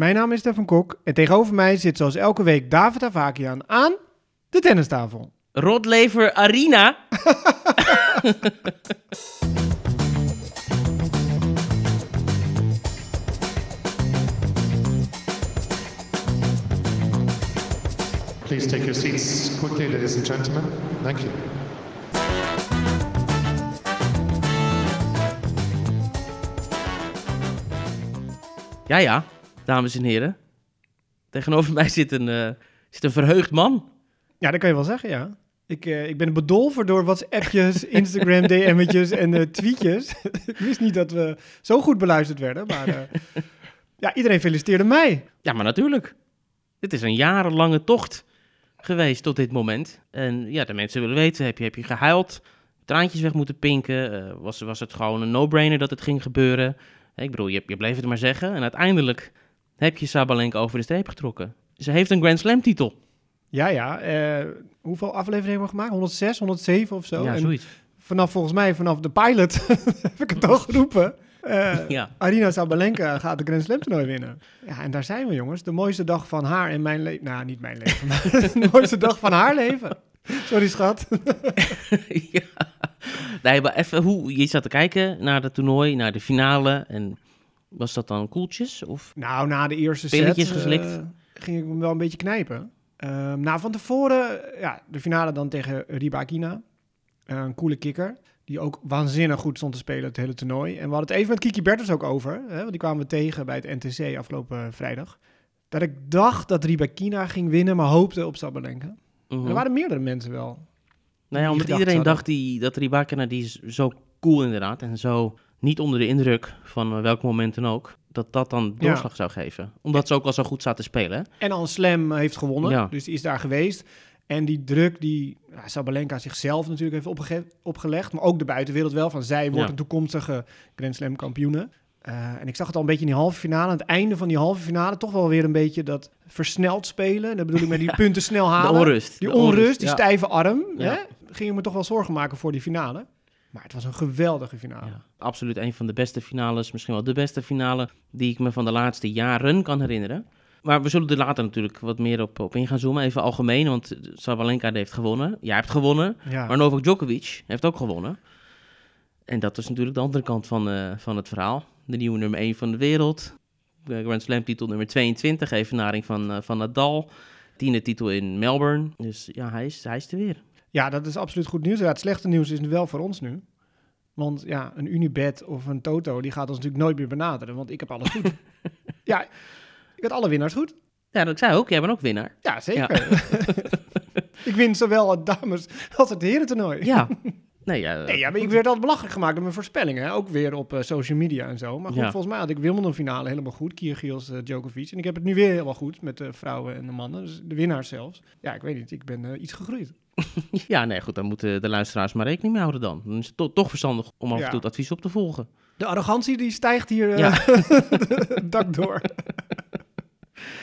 Mijn naam is Stefan Kok en tegenover mij zit zoals elke week David Avakian aan de tennistafel. Rotlever Arena. Please take your seats quickly, ladies and gentlemen. Thank you. Ja, ja, dames en heren. Tegenover mij zit een, eh, zit een verheugd man. Ja, dat kan je wel zeggen, ja. Ik, eh, ik ben bedolven door WhatsAppjes, Instagram DM'tjes en eh, tweetjes. ik wist niet dat we zo goed beluisterd werden, maar ja, iedereen feliciteerde mij. Ja, maar natuurlijk. Dit is een jarenlange tocht geweest tot dit moment. En ja, de mensen willen weten, heb je, heb je gehuild? Traantjes weg moeten pinken? Was, was het gewoon een no-brainer dat het ging gebeuren? Ik bedoel, je, je bleef het maar zeggen. En uiteindelijk heb je Sabalenka over de streep getrokken. Ze heeft een Grand Slam titel. Ja, ja. eh, hoeveel afleveringen hebben we gemaakt? 106, 107 of zo? ja, En zoiets. vanaf volgens mij, vanaf de pilot, heb ik het al geroepen. Eh, Ja. Arina Sabalenka gaat de Grand Slam toernooi winnen. Ja, en daar zijn we jongens. De mooiste dag van haar en mijn leven. Nou, niet mijn leven, maar de mooiste dag van haar leven. Sorry schat. ja. Nee, maar even hoe je zat te kijken naar het toernooi, naar de finale. En was dat dan koeltjes? Of Nou, na de eerste Pilletjes set geslikt? eh, ging ik hem wel een beetje knijpen. Ehm, nou, van tevoren, ja, de finale dan tegen Ribakina. Eh, een coole kikker. Die ook waanzinnig goed stond te spelen het hele toernooi. En we hadden het even met Kiki Bertens ook over. Hè, want die kwamen we tegen bij het NTC afgelopen vrijdag. Dat ik dacht dat Ribakina ging winnen, maar hoopte op Sabalenka. Mhm. Er waren meerdere mensen wel. Nou ja, omdat iedereen hadden. dacht die, dat Ribakina, die is zo cool inderdaad. En zo niet onder de indruk van eh, welk moment dan ook. Dat dat dan Ja. doorslag zou geven. Omdat ze ook al zo goed zaten te spelen. hè? En al een slam heeft gewonnen, Ja. dus die is daar geweest. En die druk die Sabalenka zichzelf natuurlijk heeft opgelegd, maar ook de buitenwereld wel, van zij wordt Ja. een toekomstige Grand Slam kampioene. Eh, en ik zag het al een beetje in die halve finale. Aan het einde van die halve finale toch wel weer een beetje dat versneld spelen. En dat bedoel ik met die punten snel De halen. onrust. Die De onrust, die stijve arm. Hè? Ging je me toch wel zorgen maken voor die finale. Maar het was een geweldige finale. Ja, absoluut een van de beste finales, misschien wel de beste finale die ik me van de laatste jaren kan herinneren. Maar we zullen er later natuurlijk wat meer op, op in gaan zoomen. Even algemeen, want Sabalenka heeft gewonnen. Jij hebt gewonnen, Ja. maar Novak Djokovic heeft ook gewonnen. En dat is natuurlijk de andere kant van, eh, van het verhaal. De nieuwe nummer 1 van de wereld. De Grand Slam titel nummer 22, evenaring van, eh, van Nadal. Tiende titel in Melbourne. Dus ja, hij is, hij is er weer. Ja, dat is absoluut goed nieuws. Ja, het slechte nieuws is nu wel voor ons nu. Want ja, een Unibet of een Toto, die gaat ons natuurlijk nooit meer benaderen. Want ik heb alles goed. ja, ik had alle winnaars goed. Ja, dat zei ook. Jij bent ook winnaar. Ja, zeker. ik win zowel het dames als het herentoernooi. Ja. Nee, ja, Nee, ja, maar ik werd altijd belachelijk gemaakt door mijn voorspellingen. hè. Ook weer op eh, social media en zo. Maar goed, Ja. volgens mij had ik Wimbledon finale helemaal goed. Kyrgios, eh Djokovic. En ik heb het nu weer helemaal goed met de vrouwen en de mannen. Dus de winnaars zelfs. Ja, ik weet niet. Ik ben eh, iets gegroeid. Ja, nee, goed, dan moeten de luisteraars maar rekening mee houden dan. Dan is het to- toch verstandig om af en toe het advies op te volgen. De arrogantie die stijgt hier eh, Ja. het dak door.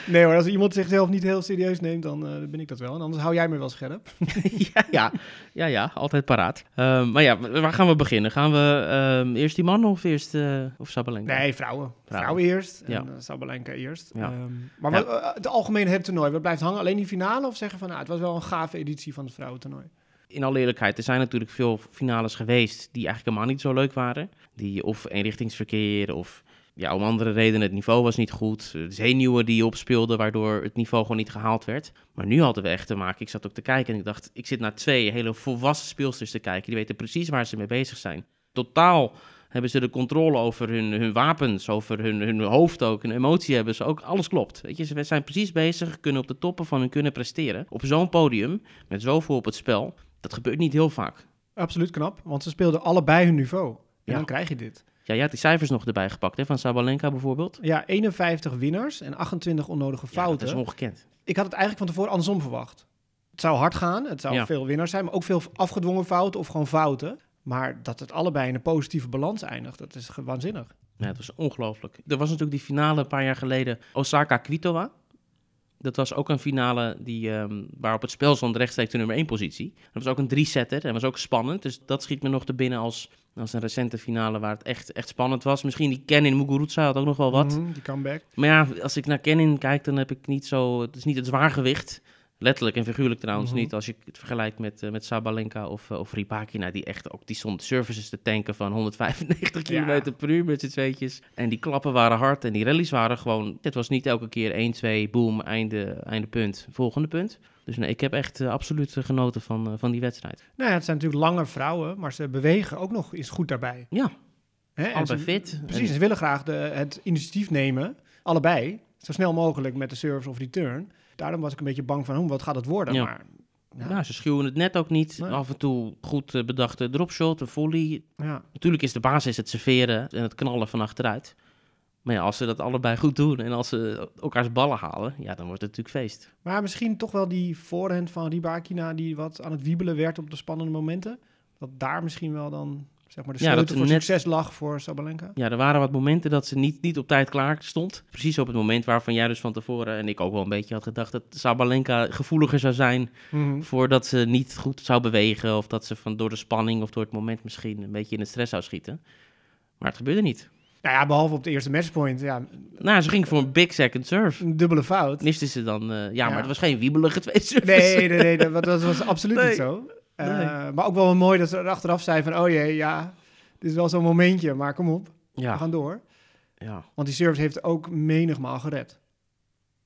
Nee hoor, als iemand zichzelf niet heel serieus neemt, dan eh, ben ik dat wel. En anders hou jij me wel scherp. ja, ja, ja, ja, altijd paraat. Ehm, maar ja, wa- waar gaan we beginnen? Gaan we ehm, eerst die man of eerst eh, of Sabalenka? Nee, vrouwen. Vrouwen. Vrouwen eerst en Ja. eh, Sabalenka eerst. Ja. Ehm, maar Ja. wat, het algemene het toernooi, wat blijft hangen? Alleen die finale? Of zeggen van, nou, het was wel een gave editie van het vrouwentoernooi? In alle eerlijkheid, er zijn natuurlijk veel finales geweest die eigenlijk helemaal niet zo leuk waren. Die of eenrichtingsverkeer of ja, om andere redenen het niveau was niet goed. De zenuwen die opspeelden, waardoor het niveau gewoon niet gehaald werd. Maar nu hadden we echt te maken. Ik zat ook te kijken en ik dacht, ik zit naar twee hele volwassen speelsters te kijken. Die weten precies waar ze mee bezig zijn. Totaal hebben ze de controle over hun, hun wapens, over hun, hun hoofd ook. Hun emotie hebben ze ook. Alles klopt. Weet je, ze zijn precies bezig, kunnen op de toppen van hun kunnen presteren. Op zo'n podium, met zoveel op het spel. Dat gebeurt niet heel vaak. Absoluut knap, want ze speelden allebei hun niveau. En Ja. dan krijg je dit. Ja, je had die cijfers nog erbij gepakt, hè, van Sabalenka bijvoorbeeld. Ja, 51 winnaars en 28 onnodige Ja, fouten. dat is ongekend. Ik had het eigenlijk van tevoren andersom verwacht. Het zou hard gaan, het zou Ja. veel winnaars zijn, maar ook veel afgedwongen fouten of gewoon fouten. Maar dat het allebei in een positieve balans eindigt, dat is waanzinnig. Ja, het was ongelooflijk. Er was natuurlijk die finale een paar jaar geleden, Osaka-Kvitova. Dat was ook een finale die, ehm, waar op het spel stond rechtstreeks de nummer 1 positie. Dat was ook een drie-setter en was ook spannend. Dus dat schiet me nog te binnen als was een recente finale waar het echt, echt spannend was. Misschien die Kenin Muguruza had ook nog wel wat. Mhm, die comeback. Maar ja, als ik naar Kenin kijk, dan heb ik niet zo... Het is niet het zwaargewicht. Letterlijk en figuurlijk trouwens Mhm. niet. Als je het vergelijkt met, eh, met Sabalenka of, uh, of Rybakina. Die echt ook die stond services te tanken van 195 km per uur met z'n tweetjes. En die klappen waren hard en die rallies waren gewoon... Het was niet elke keer 1, 2, boom, einde, einde punt, volgende punt. Dus nee, ik heb echt uh, absoluut genoten van, van die wedstrijd. Nou ja, het zijn natuurlijk lange vrouwen, maar ze bewegen ook nog eens goed daarbij. Ja, Hè? allebei fit. Precies, en... ze willen graag de, het initiatief nemen, allebei, zo snel mogelijk met de service of return. Daarom was ik een beetje bang van, hoe, wat gaat het worden? Ja. Maar, nou. nou, ze schuwen het net ook niet. Nee. Af en toe goed uh, bedachte dropshot, een volley. Ja. Natuurlijk is de basis het serveren en het knallen van achteruit. Maar ja, als ze dat allebei goed doen en als ze elkaars ballen halen, ja, dan wordt het natuurlijk feest. Maar misschien toch wel die voorhand van Ribakina die wat aan het wiebelen werd op de spannende momenten. Dat daar misschien wel dan zeg maar de Ja, sleutel dat voor net- succes lag voor Sabalenka. Ja, er waren wat momenten dat ze niet, niet op tijd klaar stond. Precies op het moment waarvan jij dus van tevoren en ik ook wel een beetje had gedacht dat Sabalenka gevoeliger zou zijn Mhm. voordat ze niet goed zou bewegen of dat ze van door de spanning of door het moment misschien een beetje in het stress zou schieten. Maar het gebeurde niet. Nou ja, behalve op de eerste matchpoint. Ja, Nou, ze ging voor een big second serve. een dubbele fout. Miste ze dan, eh, ja, Ja. maar het was geen wiebelige twee serves. Nee, nee, nee, dat, dat was absoluut Nee. niet zo. Eh, Nee. Maar ook wel mooi dat ze er achteraf zei van, oh jee, ja, dit is wel zo'n momentje, maar kom op, we Ja, gaan door. ja. Want die service heeft ook menigmaal gered.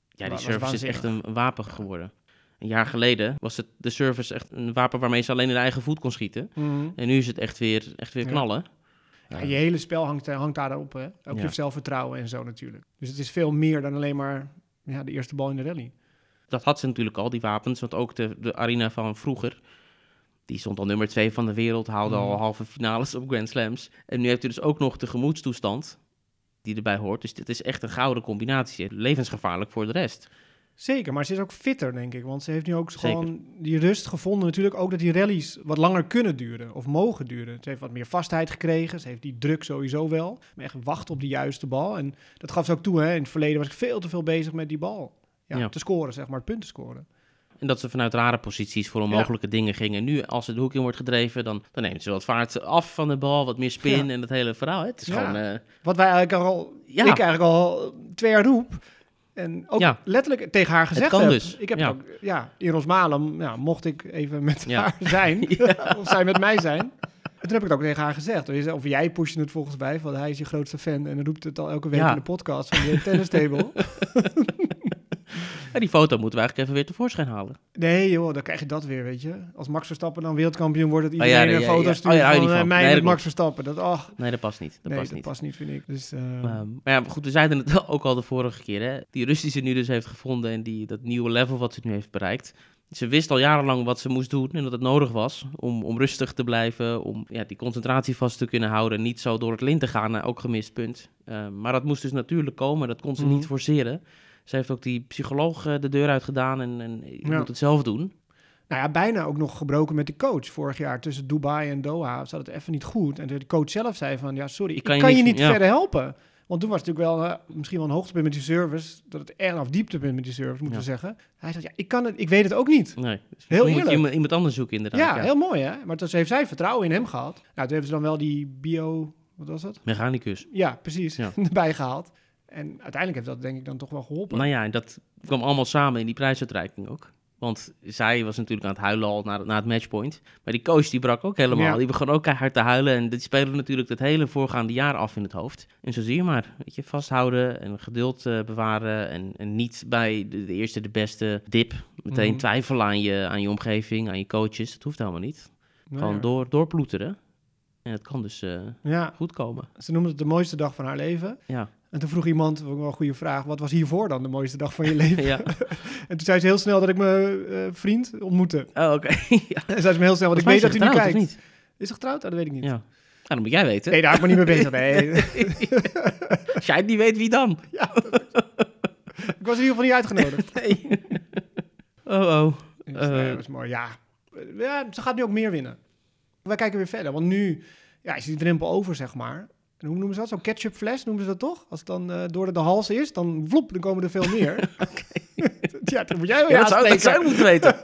ja, die service is echt een wapen geworden. Een jaar geleden was het de service echt een wapen waarmee ze alleen in de eigen voet kon schieten. En nu is het echt weer, echt weer Ja. knallen. Ja, je hele spel hangt, hangt daarop, hè? Ook Ja. je zelfvertrouwen en zo natuurlijk. Dus het is veel meer dan alleen maar ja, de eerste bal in de rally. Dat had ze natuurlijk al, die wapens. Want ook de, de arena van vroeger, die stond al nummer twee van de wereld, haalde al Mhm. halve finales op Grand Slams. En nu heeft hij dus ook nog de gemoedstoestand die erbij hoort. Dus dit is echt een gouden combinatie. Levensgevaarlijk voor de rest. Zeker, maar ze is ook fitter, denk ik. Want ze heeft nu ook Zeker. gewoon die rust gevonden. Natuurlijk ook dat die rallies wat langer kunnen duren of mogen duren. Ze heeft wat meer vastheid gekregen. Ze heeft die druk sowieso wel. Maar echt wachten op de juiste bal. En dat gaf ze ook toe. Hè. In het verleden was ik veel te veel bezig met die bal. Ja, Ja. te scoren, zeg maar, punten scoren. En dat ze vanuit rare posities voor onmogelijke dingen gingen. Nu, als ze de hoek in wordt gedreven, dan, dan neemt ze wat vaart af van de bal, wat meer spin Ja. en dat hele verhaal. Het is Ja. gewoon... eh, Wat wij eigenlijk al, Ja. ik eigenlijk al twee jaar roep. En ook Ja. letterlijk tegen haar gezegd heb. dus. Ik heb Ja. ook, ja, in Rosmalen, ja, mocht ik even met Ja. haar zijn. of zij met mij zijn. En toen heb ik het ook tegen haar gezegd. Of jij pusht het volgens mij, want hij is je grootste fan. En dan roept het al elke week in de podcast van de tennistable. ja, die foto moeten we eigenlijk even weer tevoorschijn halen. nee joh, dan krijg je dat weer, weet je. Als Max Verstappen dan wereldkampioen wordt, dat Oh ja, iedereen ja, een foto ja. stuurt Oh van eh, van. mij Nee, met Max. Verstappen. Dat, ach, Nee, dat past niet. Dat nee, past dat niet. past niet, vind ik. Dus, eh, Ehm, maar ja, goed, we zeiden het ook al de vorige keer. Hè? Die rust die ze nu dus heeft gevonden en die, dat nieuwe level wat ze nu heeft bereikt. Ze wist al jarenlang wat ze moest doen en dat het nodig was om, om rustig te blijven, om ja, die concentratie vast te kunnen houden en niet zo door het lint te gaan naar elk gemist punt. Ehm, maar dat moest dus natuurlijk komen, dat kon ze Mhm. niet forceren. Ze heeft ook die psycholoog eh, de deur uit gedaan en, en Ja. moet het zelf doen. Nou ja, bijna ook nog gebroken met de coach. Vorig jaar tussen Dubai en Doha zat het even niet goed. En de coach zelf zei van, ja, sorry, ik kan je, niet, ja. verder helpen. Want toen was het natuurlijk wel eh, misschien wel een hoogtepunt met die service. Dat het echt of dieptepunt met die service, moeten Ja. we zeggen. Hij zei, ja, ik kan het, ik weet het ook niet. Nee, dus Heel dan moet je eerlijk. iemand, anders zoeken inderdaad. Ja, heel mooi hè. Maar toen heeft zij vertrouwen in hem gehad. Nou, toen hebben ze dan wel die bio, wat was dat? Mechanicus. Ja, precies, Ja. erbij gehaald. En uiteindelijk heeft dat denk ik dan toch wel geholpen. Nou ja, en dat kwam allemaal samen in die prijsuitreiking ook. Want zij was natuurlijk aan het huilen al na, na het matchpoint. Maar die coach die brak ook helemaal. Ja. Die begon ook keihard te huilen. En die spelen natuurlijk het hele voorgaande jaar af in het hoofd. En zo zie je maar. Weet je, vasthouden en geduld eh, bewaren. En, en niet bij de, de eerste, de beste dip. Meteen Mhm. twijfelen aan je, aan je omgeving, aan je coaches. Dat hoeft helemaal niet. Nou Gewoon ja. door, doorploeteren. En het kan dus Ja, goed komen. ze noemde het de mooiste dag van haar leven. Ja. En toen vroeg iemand, ook wel een goede vraag, wat was hiervoor dan de mooiste dag van je leven? ja. En toen zei ze heel snel dat ik mijn eh, vriend ontmoette. Oh, oké. ja. En zei ze me heel snel, want ik weet dat hij nu getrouwd, kijkt. niet? Is ze getrouwd? Ah, dat weet ik niet. Ja. Nou, dat moet jij weten. Nee, daar hou ik me niet mee bezig. Nee. Als jij het niet weet, wie dan? ik was in ieder geval niet uitgenodigd. Nee. oh, oh. Dus, Eh. nee, dat is mooi. Ja. ja, ze gaat nu ook meer winnen. Wij kijken weer verder, want nu ja, is die drempel over, zeg maar. En hoe noemen ze dat? Zo'n ketchupfles noemen ze dat toch? Als het dan eh, door de, hals is, dan vloep, dan komen er veel meer. ja, dat moet jij wel Ja, dat, zou, dat aanspreken. zou moeten weten.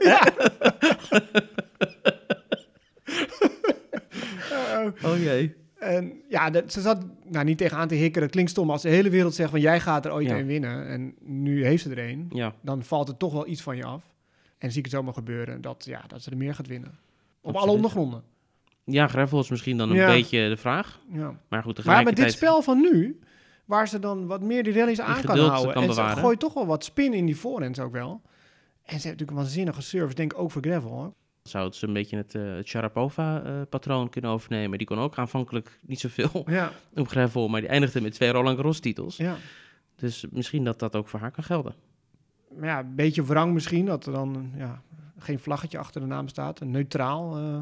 Oh, jee. En ja, dat, ze zat nou, niet tegenaan te hikken. Dat klinkt stom als de hele wereld zegt van jij gaat er ooit Ja. een winnen. En nu heeft ze er een. Ja, Dan valt er toch wel iets van je af. En zie ik het zomaar gebeuren dat, ja, dat ze er meer gaat winnen. Op alle ondergronden. Ja gravel is misschien dan een Ja. beetje de vraag. Ja. Maar goed, Maar met dit spel van nu, waar ze dan wat meer die rallies aan kan houden. kan en bewaren. ze gooit toch wel wat spin in die voorhands ook wel. En ze heeft natuurlijk een waanzinnige service, denk ik ook voor gravel. Hoor. Zou ze een beetje het, eh het Sharapova-patroon kunnen overnemen. Die kon ook aanvankelijk niet zoveel Ja, op gravel, maar die eindigde met twee Roland Garros-titels. ja. Dus misschien dat dat ook voor haar kan gelden. Maar ja, een beetje wrang misschien, dat er dan ja, geen vlaggetje achter de naam staat. Een neutraal eh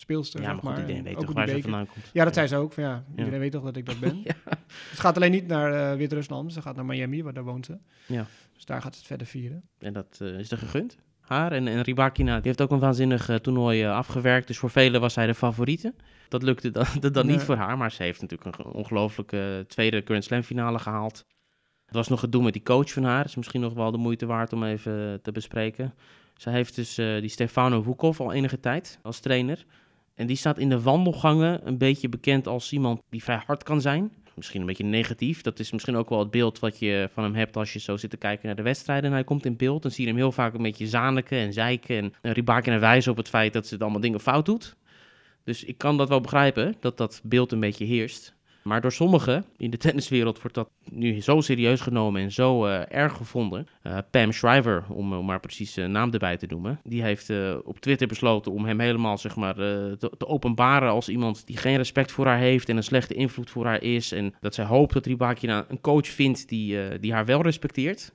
speelster, ja, zeg maar goed, maar. iedereen En weet ook toch waar ze vandaan komt. Ja, dat zei ze ook. Van, ja, iedereen weet toch dat ik dat ben. Ja. Het gaat alleen niet naar eh, Wit-Rusland. Ze gaat naar Miami, waar daar woont ze. Ja. Dus daar gaat ze het verder vieren. En dat eh, is er gegund. Haar en, en Rybakina, die heeft ook een waanzinnig eh, toernooi afgewerkt. Dus voor velen was zij de favoriete. Dat lukte dan, dat dan niet voor haar, maar ze heeft natuurlijk een ongelooflijke tweede Grand Slam finale gehaald. Het was nog gedoe met die coach van haar. is misschien nog wel de moeite waard om even te bespreken. Zij heeft dus die Stefano Vukov al enige tijd als trainer. En die staat in de wandelgangen een beetje bekend als iemand die vrij hard kan zijn. Misschien een beetje negatief. Dat is misschien ook wel het beeld wat je van hem hebt als je zo zit te kijken naar de wedstrijden. En hij komt in beeld. Dan zie je hem heel vaak een beetje zaniken en zeiken. En uh, Rybakina wijzen op het feit dat ze het allemaal dingen fout doet. Dus ik kan dat wel begrijpen, dat dat beeld een beetje heerst. Maar door sommigen in de tenniswereld wordt dat nu zo serieus genomen en zo uh, erg gevonden. Uh, Pam Shriver, om, maar precies een naam erbij te noemen, die heeft op Twitter besloten om hem helemaal zeg maar, te, te, openbaren als iemand die geen respect voor haar heeft en een slechte invloed voor haar is. En dat zij hoopt dat Rybakina een coach vindt die, eh, die haar wel respecteert.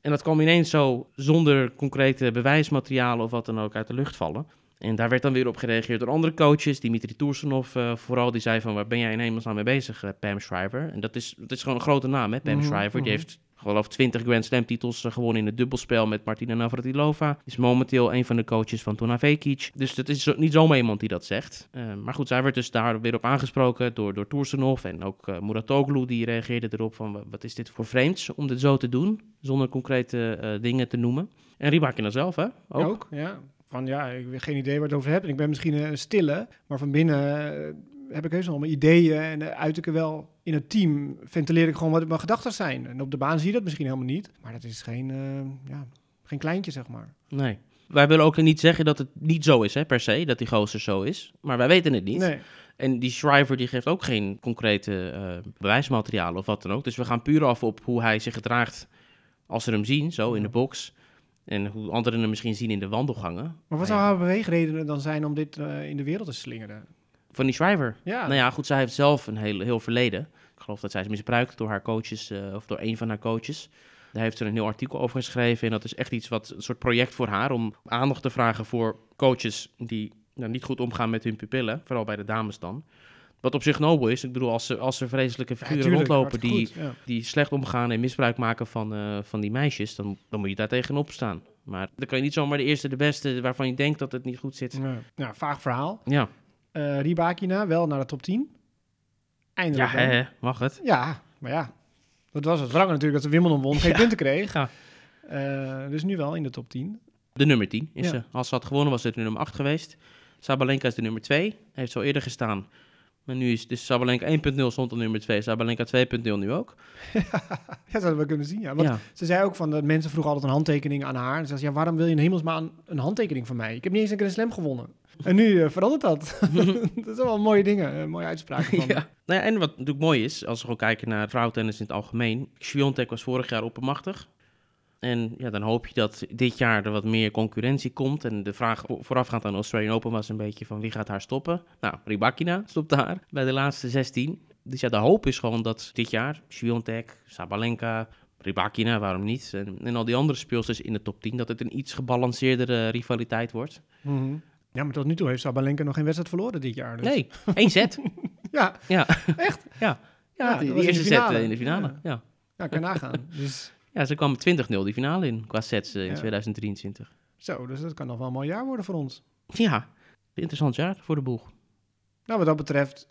En dat kwam ineens zo zonder concrete bewijsmaterialen of wat dan ook uit de lucht vallen. En daar werd dan weer op gereageerd door andere coaches. Dimitri Toersenov uh, vooral, die zei van... waar ben jij in hemelsnaam mee bezig, uh, Pam Shriver? En dat is, dat is gewoon een grote naam, hè, Pam Mhm, Shriver. Die mhm. heeft geloof 20 Grand Slam titels uh, gewonnen in het dubbelspel met Martina Navratilova. Is momenteel een van de coaches van Tona Vekic. Dus dat is zo, niet zomaar iemand die dat zegt. Uh, maar goed, zij werd dus daar weer op aangesproken door, door Toersenov. En ook uh, Muratoglu, die reageerde erop van... wat is dit voor vreemds om dit zo te doen? Zonder concrete dingen te noemen. En Rybakina zelf, hè? Ook, ook ja. Van ja, ik heb geen idee waar het over hebt. En ik ben misschien een stille, maar van binnen uh, heb ik heus nog mijn ideeën en uh, uit ik er wel in het team. Ventileer ik gewoon wat mijn gedachten zijn. En op de baan zie je dat misschien helemaal niet. Maar dat is geen, uh, ja, geen kleintje, zeg maar. Nee. Wij willen ook niet zeggen dat het niet zo is, hè, per se, dat die gozer zo is. Maar wij weten het niet. Nee. En die Shriver die geeft ook geen concrete uh, bewijsmaterialen of wat dan ook. Dus we gaan puur af op hoe hij zich gedraagt als ze hem zien, zo in de box. En hoe anderen hem misschien zien in de wandelgangen. Maar wat zou haar beweegredenen dan zijn om dit uh, in de wereld te slingeren? Van die Shriver? Ja. Nou ja, goed, zij heeft zelf een heel, heel verleden. Ik geloof dat zij is misbruikt door haar coaches, uh, of door een van haar coaches. Daar heeft ze een heel artikel over geschreven. En dat is echt iets wat een soort project voor haar om aandacht te vragen voor coaches die nou, niet goed omgaan met hun pupillen. Vooral bij de dames dan. Wat op zich nobel is. Ik bedoel, als er, als er vreselijke figuren ja, tuurlijk, rondlopen die, goed, ja. die slecht omgaan en misbruik maken van, uh, van die meisjes, dan, dan moet je daar tegenop staan. Maar dan kan je niet zomaar de eerste, de beste, waarvan je denkt dat het niet goed zit. Ja, ja vaag verhaal. Ja, Uh, Rybakina wel naar de top 10. ja Eindelijk. hè, mag het. Ja, maar ja. Dat was het wrang natuurlijk dat ze Wimbledon won, geen Ja. punten kreeg. Ja. Uh, dus nu wel in de top 10. De nummer 10 is Ja. ze. Als ze had gewonnen was het de nummer 8 geweest. Sabalenka is de nummer 2. Heeft zo eerder gestaan. Maar nu is dus Sabalenka 1.0 stond op nummer 2. Sabalenka 2.0 nu ook. ja, dat hadden we kunnen zien. Ja. Want ja. ze zei ook van dat mensen vroegen altijd een handtekening aan haar. En ze zei, ja, waarom wil je in hemelsmaan een handtekening van mij? Ik heb niet eens een Grand Slam gewonnen. En nu uh, verandert dat. dat zijn wel mooie dingen, uh, mooie uitspraken van ja. Nou ja, en wat natuurlijk mooi is, als we gewoon kijken naar vrouwentennis in het algemeen. Sviontek was vorig jaar oppermachtig. En ja, dan hoop je dat dit jaar er wat meer concurrentie komt. En de vraag voorafgaand aan de Australian Open was een beetje van wie gaat haar stoppen. Nou, Rybakina stopte haar bij de laatste 16. Dus ja, de hoop is gewoon dat dit jaar Sviontek, Sabalenka, Rybakina, waarom niet? En, en al die andere speelsters in de top 10, dat het een iets gebalanceerdere rivaliteit wordt. Mm -hmm. Ja, maar tot nu toe heeft Sabalenka nog geen wedstrijd verloren dit jaar. Dus. Nee, één set. ja. ja, echt? Ja, ja, ja die, die eerste set in de finale. Ja, ja. ja kan nagaan. Dus... Ja, ze kwam 20-0 die finale in qua sets uh, in Ja. 2023. Zo, dus dat kan nog wel een mooi jaar worden voor ons. Ja, interessant jaar voor de boeg. Nou, wat dat betreft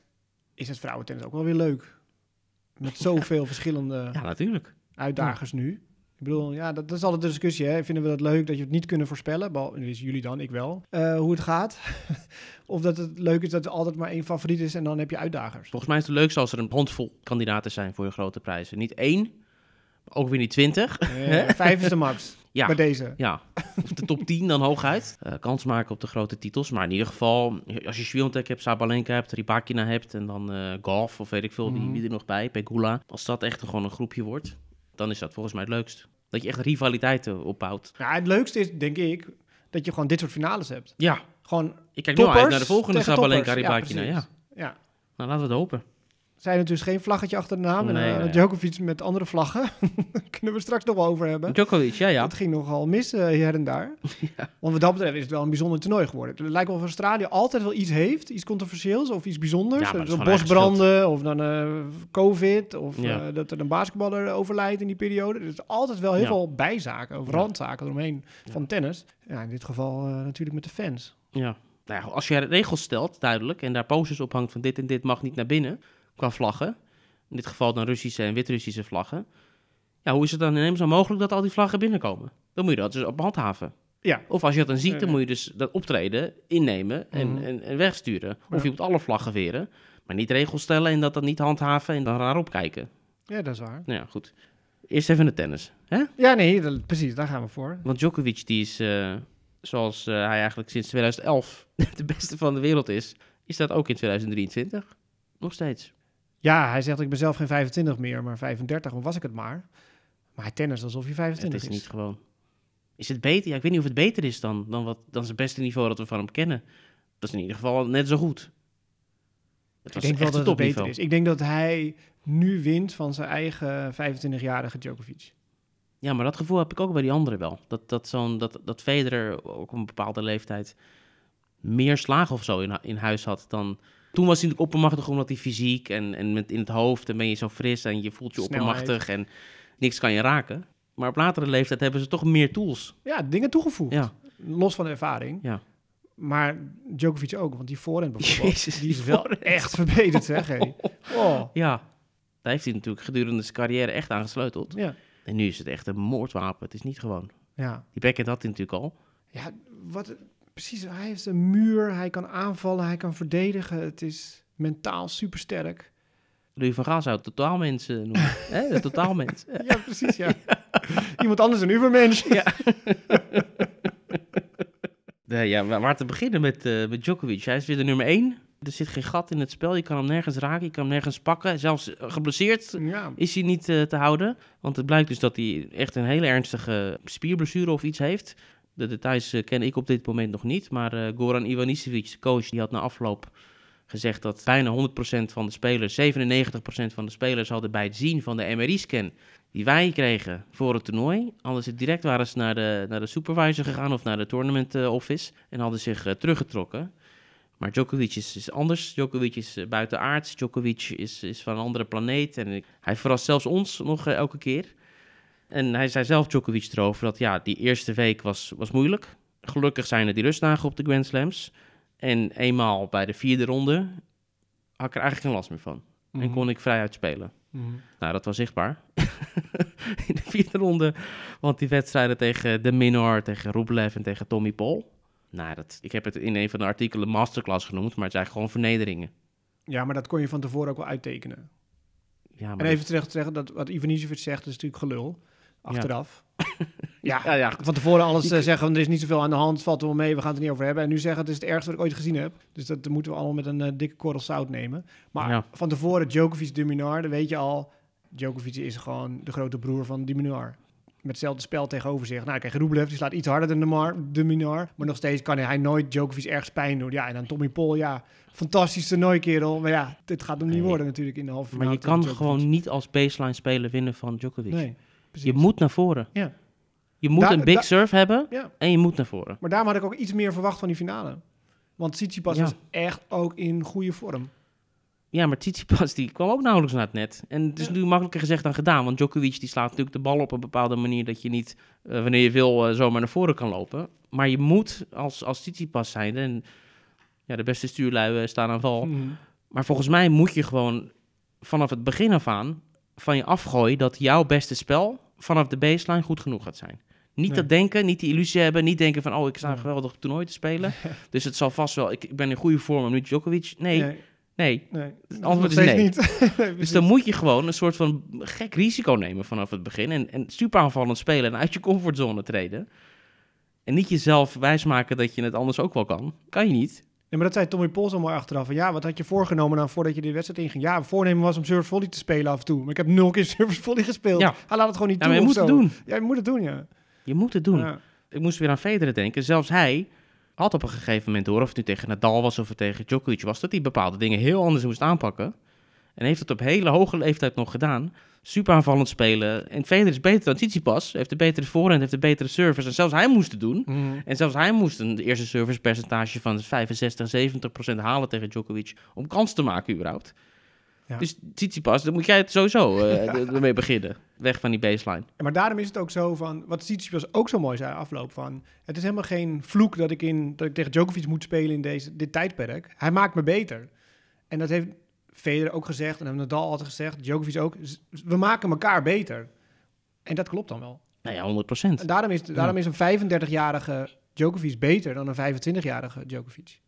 is het vrouwentennis ook wel weer leuk. Met zoveel verschillende Ja, natuurlijk. uitdagers nu. Ik bedoel, ja, dat, dat is altijd de discussie. Hè. Vinden we dat leuk dat je het niet kunnen voorspellen? Bal, is jullie dan, ik wel. Eh, hoe het gaat. of dat het leuk is dat er altijd maar één favoriet is en dan heb je uitdagers. Volgens mij is het leukste als er een handvol kandidaten zijn voor je grote prijzen. Niet één, ook weer niet twintig. Eh, vijf is de max Ja. bij deze. Ja, of de top 10 dan hooguit. Eh kans maken op de grote titels. Maar in ieder geval, als je Swiatek hebt, Sabalenka hebt, Rybakina hebt... en dan eh Golf of weet ik veel, wie, Mhm. wie er nog bij, Pegula. Als dat echt gewoon een groepje wordt, dan is dat volgens mij het leukst. Dat je echt rivaliteiten opbouwt. Ja, het leukste is, denk ik, dat je gewoon dit soort finales hebt. Ja, Gewoon ik kijk nu uit naar de volgende Sabalenka, toppers. Ja. Ja, ja. nou laten we het hopen. Zijn er dus geen vlaggetje achter de naam. Nee, en uh. Djokovic met andere vlaggen. Kunnen we straks nog wel over hebben. Djokovic, ja, ja. Dat ging nogal mis eh, hier en daar. Want wat dat betreft is het wel een bijzonder toernooi geworden. Het lijkt wel of Australië altijd wel iets heeft. Iets controversieels of iets bijzonders. Ja, bosbranden of dan eh, covid. Of Ja. dat er een basketballer overlijdt in die periode. Er is altijd wel heel veel bijzaken of randzaken eromheen van tennis. Ja, in dit geval natuurlijk met de fans. Ja. Nou ja, als je regels stelt, duidelijk, en daar posters op hangt van dit en dit mag niet naar binnen, qua vlaggen, in dit geval dan Russische en Wit-Russische vlaggen, ja, hoe is het dan in hemelsnaam mogelijk dat al die vlaggen binnenkomen? Dan moet je dat dus op handhaven. Ja. Of als je dat dan ziet, dan Ja. moet je dus dat optreden innemen en, Mhm. en, en wegsturen. Of je moet alle vlaggen weren, maar niet regels stellen en dat dan niet handhaven en dan raar opkijken. Ja, dat is waar. Nou ja, goed. Eerst even de tennis. Hè? Ja, nee, dat- precies. Daar gaan we voor. Want Djokovic, die is, eh, zoals eh, hij eigenlijk sinds 2011 de beste van de wereld is, is dat ook in 2023. Nog steeds. Ja, hij zegt ik ben zelf geen 25 meer, maar 35. Of was ik het maar? Maar hij tennis alsof hij Het 25 is is. niet gewoon. Is het beter? Ja, ik weet niet of het beter is dan, dan, wat, dan zijn beste niveau dat we van hem kennen. Dat is in ieder geval net zo goed. Het Ik denk wel dat het beter is. Ik denk dat hij nu wint van zijn eigen 25-jarige Djokovic. Ja, maar dat gevoel heb ik ook bij die anderen wel. Dat, dat, zo'n, dat, dat Federer ook op een bepaalde leeftijd meer slagen of zo in, in huis had dan... Toen was hij natuurlijk oppermachtig omdat hij fysiek en, en met in het hoofd... en ben je zo fris en je voelt je Snelheid. oppermachtig en niks kan je raken. Maar op latere leeftijd hebben ze toch meer tools. Ja, dingen toegevoegd. Ja, Los van de ervaring. ja. Maar Djokovic ook, want die voorhand bijvoorbeeld, Jezus, die is wel voorhand. echt verbeterd, zeg. Hey. Oh, ja. Daar heeft hij natuurlijk gedurende zijn carrière echt aan gesleuteld. ja. En nu is het echt een moordwapen. Het is niet gewoon. Ja. Die backhand had hij natuurlijk al. Ja, wat, precies. Hij heeft een muur, hij kan aanvallen, hij kan verdedigen. Het is mentaal supersterk. Louis van Gaal zou het totaalmens eh, noemen. Hè? De totaalmens. Ja, precies, ja. Iemand anders een ubermensch. Ja. Nee, ja, waar waar te beginnen met, eh, met Djokovic? Hij is weer de nummer 1. Er zit geen gat in het spel. Je kan hem nergens raken. Je kan hem nergens pakken. Zelfs eh, geblesseerd Ja, is hij niet eh, te houden. Want het blijkt dus dat hij echt een hele ernstige spierblessure of iets heeft. De details eh, ken ik op dit moment nog niet. Maar eh, Goran Ivanisevic, de coach, die had na afloop gezegd dat bijna 100% van de spelers, 97% van de spelers hadden bij het zien van de MRI-scan die wij kregen voor het toernooi, ze direct waren ze naar de, naar de supervisor gegaan of naar de tournament eh, office en hadden zich teruggetrokken. Maar Djokovic is, anders. Djokovic is uh, buitenaards. Djokovic is, is van een andere planeet. En hij verrast zelfs ons nog elke keer. En hij zei zelf, Djokovic, erover dat ja, die eerste week was, was moeilijk. Gelukkig zijn er die rustdagen op de Grand Slams. En eenmaal bij de vierde ronde had ik er eigenlijk geen last meer van. En kon ik vrij uitspelen. Mhm. Nou, dat was zichtbaar. In de vierde ronde, want die wedstrijden tegen De Minor, tegen Rublev en tegen Tommy Paul. Nou, dat, ik heb het in een van de artikelen masterclass genoemd, maar het zijn gewoon vernederingen. Ja, maar dat kon je van tevoren ook wel uittekenen. Ja, maar En even terecht te zeggen, dat wat Ivanisevic zegt is natuurlijk gelul. Achteraf. Ja, ja, ja, van tevoren alles eh, zeggen, er is niet zoveel aan de hand, valt wel mee, we gaan het er niet over hebben. En nu zeggen, het is het ergste wat ik ooit gezien heb. Dus dat moeten we allemaal met een eh, dikke korrel zout nemen. Maar Ja. van tevoren, Djokovic, de Minar, dan weet je al, Djokovic is gewoon de grote broer van de Minar. Met hetzelfde spel tegenover zich. Nou, kijk, Rublev die slaat iets harder dan de, Mar. Maar nog steeds kan hij nooit Djokovic ergens pijn doen. Ja, en dan Tommy Paul, ja, fantastisch toernooi, kerel. Maar ja, dit gaat hem niet Nee. worden natuurlijk in de halve finale. maar je kan gewoon niet als baseline speler winnen van Djokovic. Nee, precies. je moet naar voren. Ja. Je moet een big serve hebben Ja. en je moet naar voren. Maar daarom had ik ook iets meer verwacht van die finale. Want Tsitsipas Ja. was echt ook in goede vorm. Ja, maar Tsitsipas die kwam ook nauwelijks naar het net. En het is Ja. nu makkelijker gezegd dan gedaan. Want Djokovic die slaat natuurlijk de bal op een bepaalde manier... dat je niet, eh, wanneer je wil, eh, zomaar naar voren kan lopen. Maar je moet als, als Tsitsipas zijn... en ja, de beste stuurlui staan aan val... Mhm. Maar volgens mij moet je gewoon vanaf het begin af aan van je afgooien dat jouw beste spel vanaf de baseline goed genoeg gaat zijn. Niet Nee. dat denken, niet die illusie hebben, niet denken van, oh, ik sta een geweldig toernooi te spelen. dus het zal vast wel, ik, ik ben in goede vorm, maar nu Djokovic. Nee, nee. nee. nee. Het antwoord is nee. niet. Nee, Dus dan moet je gewoon een soort van gek risico nemen vanaf het begin. En, en super aanvallend spelen en uit je comfortzone treden. En niet jezelf wijsmaken dat je het anders ook wel kan. Kan je niet. Nee, maar dat zei Tommy Pols al mooi achteraf. Van, ja, wat had je voorgenomen dan voordat je die wedstrijd inging? Ja, mijn voornemen was om service volley te spelen af en toe. Maar ik heb nul keer service volley gespeeld. Ja. Hij laat het gewoon niet Ja, toe je moet het doen. Ja, je moet het doen, ja. Je moet het doen. Ja. Ik moest weer aan Federer denken. Zelfs hij had op een gegeven moment door, of het nu tegen Nadal was of het tegen Djokovic was, dat hij bepaalde dingen heel anders moest aanpakken. En heeft het op hele hoge leeftijd nog gedaan. Super aanvallend spelen. En Federer is beter dan Tsitsipas. Heeft de betere voorhand, heeft de betere service. En zelfs hij moest het doen. Mhm. En zelfs hij moest een eerste servicepercentage van 65, 70 procent halen tegen Djokovic. Om kans te maken überhaupt. Ja. Dus Tsitsipas, dan moet jij het sowieso er- ermee beginnen. Weg van die baseline. Maar daarom is het ook zo van, wat Tsitsipas ook zo mooi zei afloop van, het is helemaal geen vloek dat ik, in, dat ik tegen Djokovic moet spelen in deze, dit tijdperk. Hij maakt me beter. En dat heeft Federer ook gezegd en heeft Nadal altijd gezegd, Djokovic ook. We maken elkaar beter. En dat klopt dan wel. Nou ja, 100 procent. En daarom is, daarom is een 35-jarige Djokovic beter dan een 25-jarige Djokovic.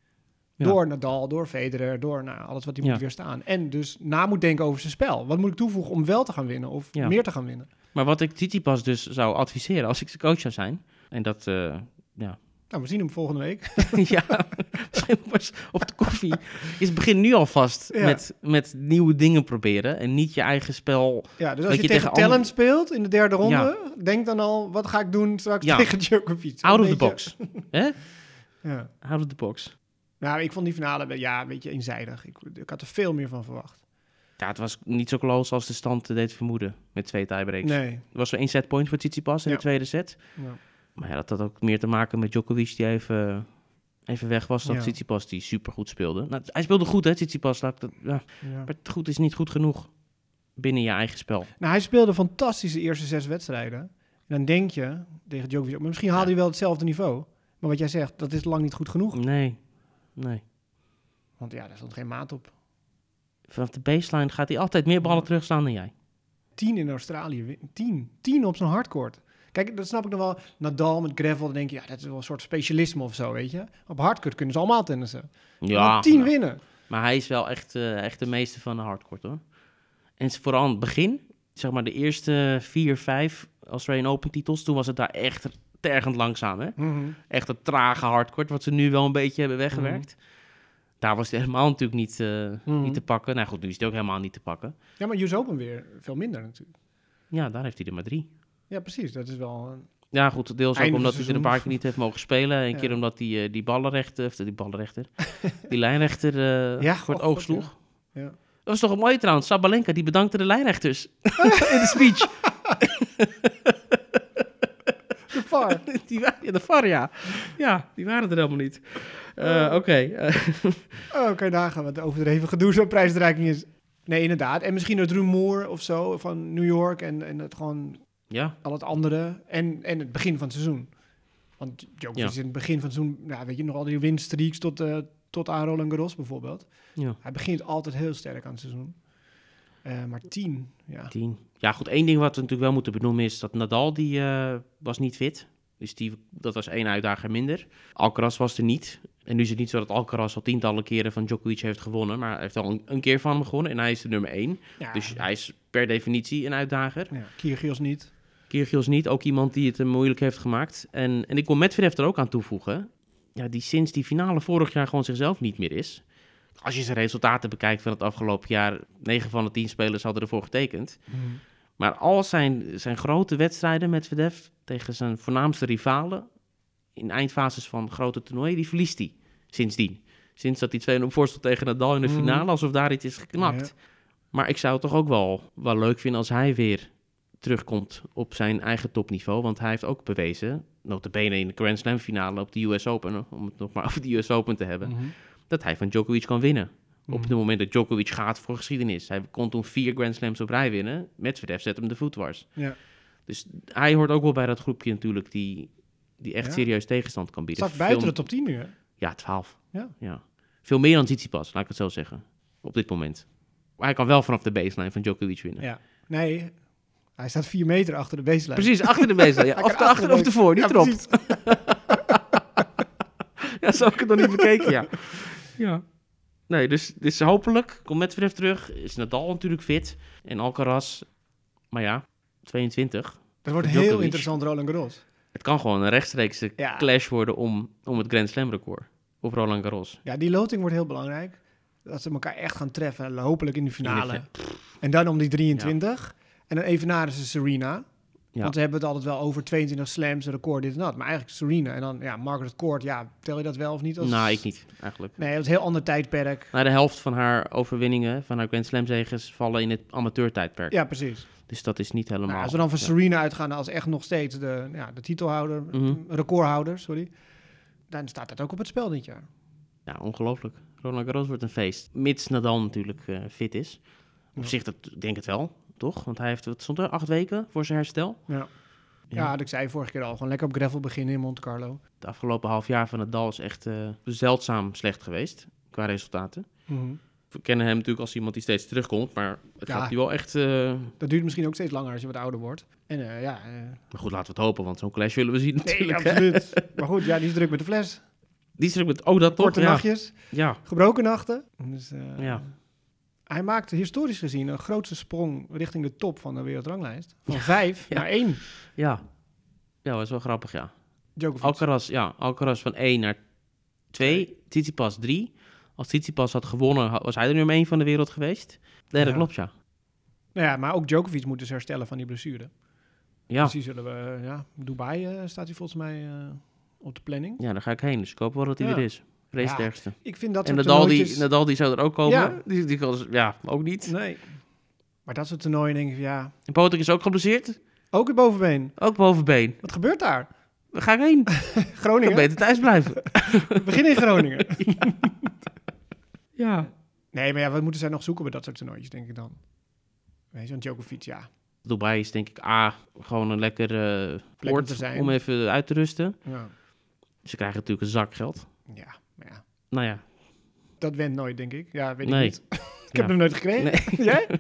Ja. Door Nadal, door Federer, door nou, alles wat hij moet Ja. weerstaan. En dus na moet denken over zijn spel. Wat moet ik toevoegen om wel te gaan winnen of Ja. meer te gaan winnen? Maar wat ik Tsitsipas dus zou adviseren als ik zijn coach zou zijn. En dat, eh, ja, Nou, we zien hem volgende week. ja, misschien pas op de koffie. Is begin nu alvast Ja. met, met nieuwe dingen proberen. En niet je eigen spel. Ja, dus als je, je tegen Talent speelt in de derde ronde, denk dan al, wat ga ik doen straks Ja. tegen Djokovic? Out of the box. Hè? Ja. Out of the box. Nou, ik vond die finale ja, een beetje eenzijdig. Ik, ik had er veel meer van verwacht. Ja, het was niet zo close als de stand deed vermoeden. Met twee tiebreaks. Nee. Er was wel één setpoint voor Tsitsipas in de tweede set. Ja. Maar ja, dat had ook meer te maken met Djokovic die even, even weg was dan Ja. Tsitsipas die super goed speelde. Nou, hij speelde goed hè, Tsitsipas. Dat, ja, maar goed is niet goed genoeg binnen je eigen spel. Nou, hij speelde fantastische eerste zes wedstrijden. En dan denk je tegen Djokovic, maar misschien haalde hij wel hetzelfde niveau. Maar wat jij zegt, dat is lang niet goed genoeg. Nee, nee. Want ja, daar stond geen maat op. Vanaf de baseline gaat hij altijd meer ballen terugslaan dan jij. 10 in Australië. win- 10. 10 op zo'n hardcourt. Kijk, dat snap ik nog wel. Nadal met gravel, dan denk je, ja, dat is wel een soort specialisme of zo, weet je. Op hardcourt kunnen ze allemaal tennissen. Ja, 10 nou, winnen. maar hij is wel echt, eh, echt de meeste van de hardcourt hoor. En vooral aan het begin, zeg maar de eerste vier, vijf Australian Open titels, toen was het daar echt tergend langzaam hè. Mhm. echt een trage hardcourt, wat ze nu wel een beetje hebben weggewerkt. Daar was het helemaal natuurlijk niet, eh, Mhm. niet te pakken. Nou goed, nu is het ook helemaal niet te pakken. Ja, maar US Open weer veel minder natuurlijk. Ja, daar heeft hij er maar drie. Ja, precies. Dat is wel... een- Ja, goed, deels ook Einde omdat hij er een paar keer niet heeft mogen spelen. Een Ja. keer omdat hij eh, die ballenrechter, of die ballenrechter, die lijnrechter eh, Ja, voor het oh, oog sloeg. Ja. Dat was toch een mooie trouwens. Sabalenka, die bedankte de lijnrechters in de speech. De VAR. die waren, ja, de VAR, ja. Ja, die waren er helemaal niet. Eh, Oké. eh, Oh, kan je nagaan wat overdreven gedoe zo'n prijsdreiking is. Nee, inderdaad. En misschien het rumoer of zo van New York en, en het gewoon ja, al het andere. En, en het begin van het seizoen. Want Djokovic Ja. is in het begin van het seizoen, weet je, nog al die winstreaks tot, eh, tot aan Roland Garros bijvoorbeeld. ja. Hij begint altijd heel sterk aan het seizoen. Eh, maar tien, ja. 10. Ja, goed. één ding wat we natuurlijk wel moeten benoemen is dat Nadal, die eh, was niet fit. Dus die, dat was één uitdager minder. Alcaraz was er niet. En nu is het niet zo dat Alcaraz al tientallen keren van Djokovic heeft gewonnen. Maar hij heeft al een, een keer van hem gewonnen. En hij is de nummer één. ja. Dus hij is per definitie een uitdager. ja. Kyrgios niet. Kyrgios niet. Ook iemand die het hem moeilijk heeft gemaakt. En, en ik wil Medvedev er ook aan toevoegen. Ja, die sinds die finale vorig jaar gewoon zichzelf niet meer is. Als je zijn resultaten bekijkt van het afgelopen jaar... 9 van de 10 spelers hadden ervoor getekend. Maar al zijn, zijn grote wedstrijden met Medvedev tegen zijn voornaamste rivalen in eindfases van grote toernooien, die verliest hij sindsdien. Sinds dat hij 2-0 voorstond tegen Nadal in de Mhm. finale, alsof daar iets is geknapt. Ja. Maar ik zou het toch ook wel, wel leuk vinden als hij weer terugkomt op zijn eigen topniveau. Want hij heeft ook bewezen, notabene in de Grand Slam finale op de US Open, om het nog maar over de US Open te hebben, Mhm. dat hij van Djokovic kan winnen. Op Mhm. het moment dat Djokovic gaat voor geschiedenis. Hij kon toen vier Grand Slams op rij winnen. Medvedev zet hem de voet dwars. Ja. Dus hij hoort ook wel bij dat groepje natuurlijk die, die echt Ja. serieus tegenstand kan bieden. Staat buiten Veel- de top 10 nu, hè? Ja, 12. Ja. Veel meer dan Tsitsipas, laat ik het zo zeggen. Op dit moment. Maar hij kan wel vanaf de baseline van Djokovic winnen. Ja. Nee, Hij staat vier meter achter de baseline. Precies, achter de baseline. Ja. Of de achter of de- ervoor, niet Ja. Ja, zo heb ik het nog niet bekeken, ja. ja. Nee, dus, dus hopelijk komt Medvedev terug. Is Nadal natuurlijk fit. En Alcaraz, maar ja, 22. Dat wordt Djokovic. heel interessant, Roland Garros. Het kan gewoon een rechtstreekse Ja. clash worden om, om het Grand Slam record. Op Roland Garros. Ja, die loting wordt heel belangrijk. Dat ze elkaar echt gaan treffen. Hopelijk in de finale. In En dan om die 23. En dan evenaren ze Serena. Ja. Want ze hebben het altijd wel over 22 slams, record, dit en dat. Maar eigenlijk Serena. En dan, ja, Margaret Court. Ja, tel je dat wel of niet? Als... Nou, ik niet, eigenlijk. Nee, dat is een heel ander tijdperk. Nou, de helft van haar overwinningen, van haar Grand Slam zegens, vallen in het amateurtijdperk. Ja, precies. Dus dat is niet helemaal... Nou, als we dan van ja. Serena uitgaan als echt nog steeds de, ja, de titelhouder, Mhm. recordhouder, sorry. Dan staat dat ook op het spel dit jaar. Ja, ongelooflijk. Roland Garros wordt een feest. Mits Nadal natuurlijk eh, fit is. Op Ja. zich, dat ik denk het wel, toch? Want hij heeft, wat stond er, acht weken voor zijn herstel. Ja. Ja, dat ik zei vorige keer al. Gewoon lekker op gravel beginnen in Monte Carlo. Het afgelopen half jaar van Nadal is echt eh, zeldzaam slecht geweest, qua resultaten. We kennen hem natuurlijk als iemand die steeds terugkomt, maar het Ja. gaat nu wel echt... eh, Dat duurt misschien ook steeds langer als je wat ouder wordt. En eh, ja, eh, Maar goed, laten we het hopen, want zo'n clash willen we zien nee, natuurlijk. hè. absoluut. maar goed, ja, die is druk met de fles. Die is er ook met... Oh, dat toch? Korte Ja. nachtjes, ja. gebroken nachten. Dus, eh, Ja. Hij maakte historisch gezien een grootste sprong richting de top van de wereldranglijst. Van vijf Ja. naar één. Ja. Ja, dat is wel grappig, ja. Djokovic. Alcaraz, ja, Alcaraz van 1 naar 2, Tsitsipas 3. Als Tsitsipas had gewonnen, was hij er nummer 1 van de wereld geweest. Nee, dat Ja. klopt, ja. Nou ja, maar ook Djokovic moet dus herstellen van die blessure. Ja, Dus die zullen we, eh, ja, Dubai eh, staat hij volgens mij eh, op de planning. ja daar ga ik heen, dus ik hoop wel dat hij er is. Ja. sterkste. Ik vind dat En Nadal die, Nadal die zou er ook komen. Ja. Die, die kan, ja, ook niet. Nee. Maar dat soort toernooien denk ik van, ja, En Potek is ook geblesseerd. ook het bovenbeen. Ook bovenbeen. Wat gebeurt daar? Waar ga ik heen? Ik Groningen? beter thuis blijven. We beginnen in Groningen. ja. nee, maar ja, wat moeten zij nog zoeken bij dat soort toernooitjes, denk ik dan? Weet je, want Djokovic, ja. Dubai is denk ik A, gewoon een lekker eh om oord te zijn. om even uit te rusten. Ja, Ze krijgen natuurlijk een zak geld. ja, maar ja. Nou ja, Dat went nooit, denk ik. Ja, weet ik niet. ik Ja. heb hem nooit gekregen. Nee. Jij?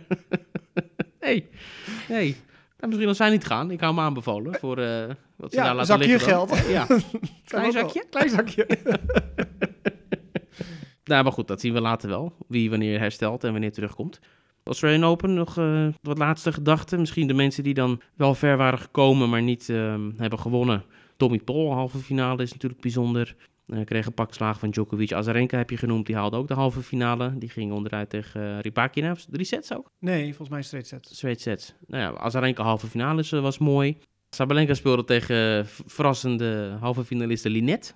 Nee, nee. Nou, misschien als zij niet gaan. Ik hou hem aanbevolen voor eh, wat ze Ja, daar laten zakje liggen. geld. Ja. Klein zakje? Klein zakje. nou, maar goed, dat zien we later wel. Wie wanneer herstelt en wanneer terugkomt. Australian Open, nog eh, wat laatste gedachten. Misschien de mensen die dan wel ver waren gekomen, maar niet ehm, hebben gewonnen. Tommy Paul, halve finale, is natuurlijk bijzonder. Eh kreeg een pak slaag van Djokovic. Azarenka heb je genoemd, die haalde ook de halve finale. Die ging onderuit tegen uh, Rybakina. Drie sets ook? Nee, volgens mij straight set. Straight sets. Nou ja, Azarenka halve finale was mooi. Sabalenka speelde tegen eh, verrassende halve finaliste Linette.